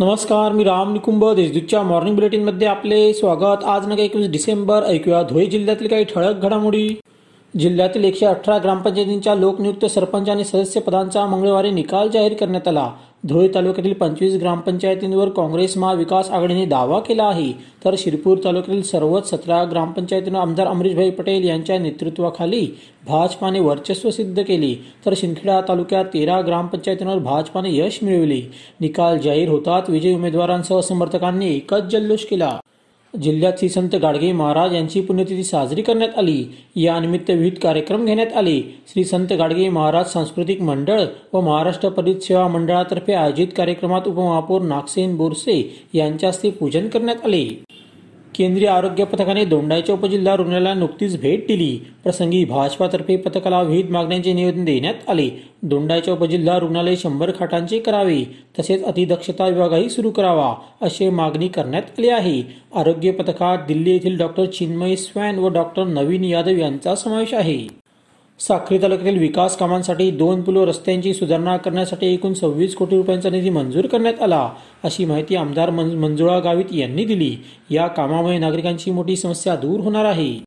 नमस्कार मी राम निकुंभ देशदूतच्या मॉर्निंग बुलेटिनमध्ये आपले स्वागत. आज नका एकवीस डिसेंबर ऐकूया धुळे जिल्ह्यातील काही ठळक घडामोडी. जिल्ह्यातील एकशे अठरा ग्रामपंचायतींच्या लोकनियुक्त सरपंच आणि सदस्य पदांचा मंगळवारी निकाल जाहीर करण्यात आला. धुळे तालुक्यातील पंचवीस ग्रामपंचायतींवर काँग्रेस महाविकास आघाडीने दावा केला आहे. तर शिरपूर तालुक्यातील सर्वच सतरा ग्रामपंचायतीनं आमदार अमरीशभाई पटेल यांच्या नेतृत्वाखाली भाजपाने वर्चस्व सिद्ध केले. तर शिंदखेडा तालुक्यात तेरा ग्रामपंचायतींवर भाजपाने यश मिळविले. निकाल जाहीर होतात विजयी उमेदवारांसह समर्थकांनी एकच जल्लोष केला. जिल्ह्यात श्री संत गाडगे महाराज यांची पुण्यतिथी साजरी करण्यात आली. यानिमित्त विविध कार्यक्रम घेण्यात आले. श्री संत गाडगे महाराज सांस्कृतिक मंडळ व महाराष्ट्र परित सेवा मंडळातर्फे आयोजित कार्यक्रमात उपमहापौर नागसेन बोरसे यांच्या हस्ते पूजन करण्यात आले. केंद्रीय आरोग्य पथकाने दोंडाईच्या उपजिल्हा रुग्णालयाला नुकतीच भेट दिली. प्रसंगी भाजपातर्फे पथकाला विविध मागण्यांचे निवेदन देण्यात आले. दोंडाईच्या उपजिल्हा रुग्णालय शंभर खाटांचे करावे तसेच अतिदक्षता विभागही सुरू करावा अशी मागणी करण्यात आली आहे. आरोग्य पथकात दिल्ली येथील डॉक्टर चिन्मय स्वॅन व डॉक्टर नवीन यादव यांचा समावेश आहे. साक्री तालुक्यातील विकास कामांसाठी दोन पुलो रस्त्यांची सुधारणा करण्यासाठी एकूण सव्वीस कोटी रुपयांचा निधी मंजूर करण्यात आला अशी माहिती आमदार मन- मंजुळा गावित यांनी दिली. या कामामुळे नागरिकांची मोठी समस्या दूर होणार आहे.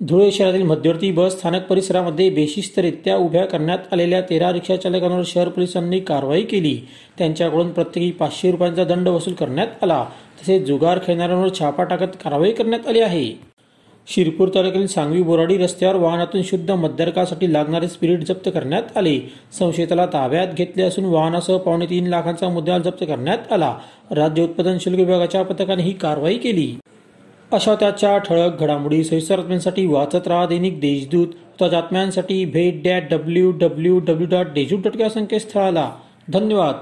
धुळे शहरातील मध्यवर्ती बस स्थानक परिसरामध्ये बेशिस्तरित्या उभ्या करण्यात आलेल्या तेरा रिक्षा चालकांवर शहर पोलिसांनी कारवाई केली. त्यांच्याकडून प्रत्येकी पाचशे रुपयांचा दंड वसूल करण्यात आला. तसेच जुगार खेळणाऱ्यांवर छापा टाकत कारवाई करण्यात आली आहे. शिरपूर तालुक्यातील सांगवी बोराडी रस्त्यावर वाहनातून शुद्ध मद्यर्कासाठी लागणारे स्पिरिट जप्त करण्यात आले. संशयिताला ताब्यात घेतले असून वाहनासह पावणे तीन लाखांचा मुद्दा जप्त करण्यात आला. राज्य उत्पादन शुल्क विभागाच्या पथकाने ही कारवाई केली. अशा त्याच्या ठळक घडामोडी सविस्तर बातम्यांसाठी वाचत राहा दैनिक देशदूत. ताज्या बातम्यांसाठी भेट that W W W dot Deshdoot dot या संकेतस्थळाला. धन्यवाद.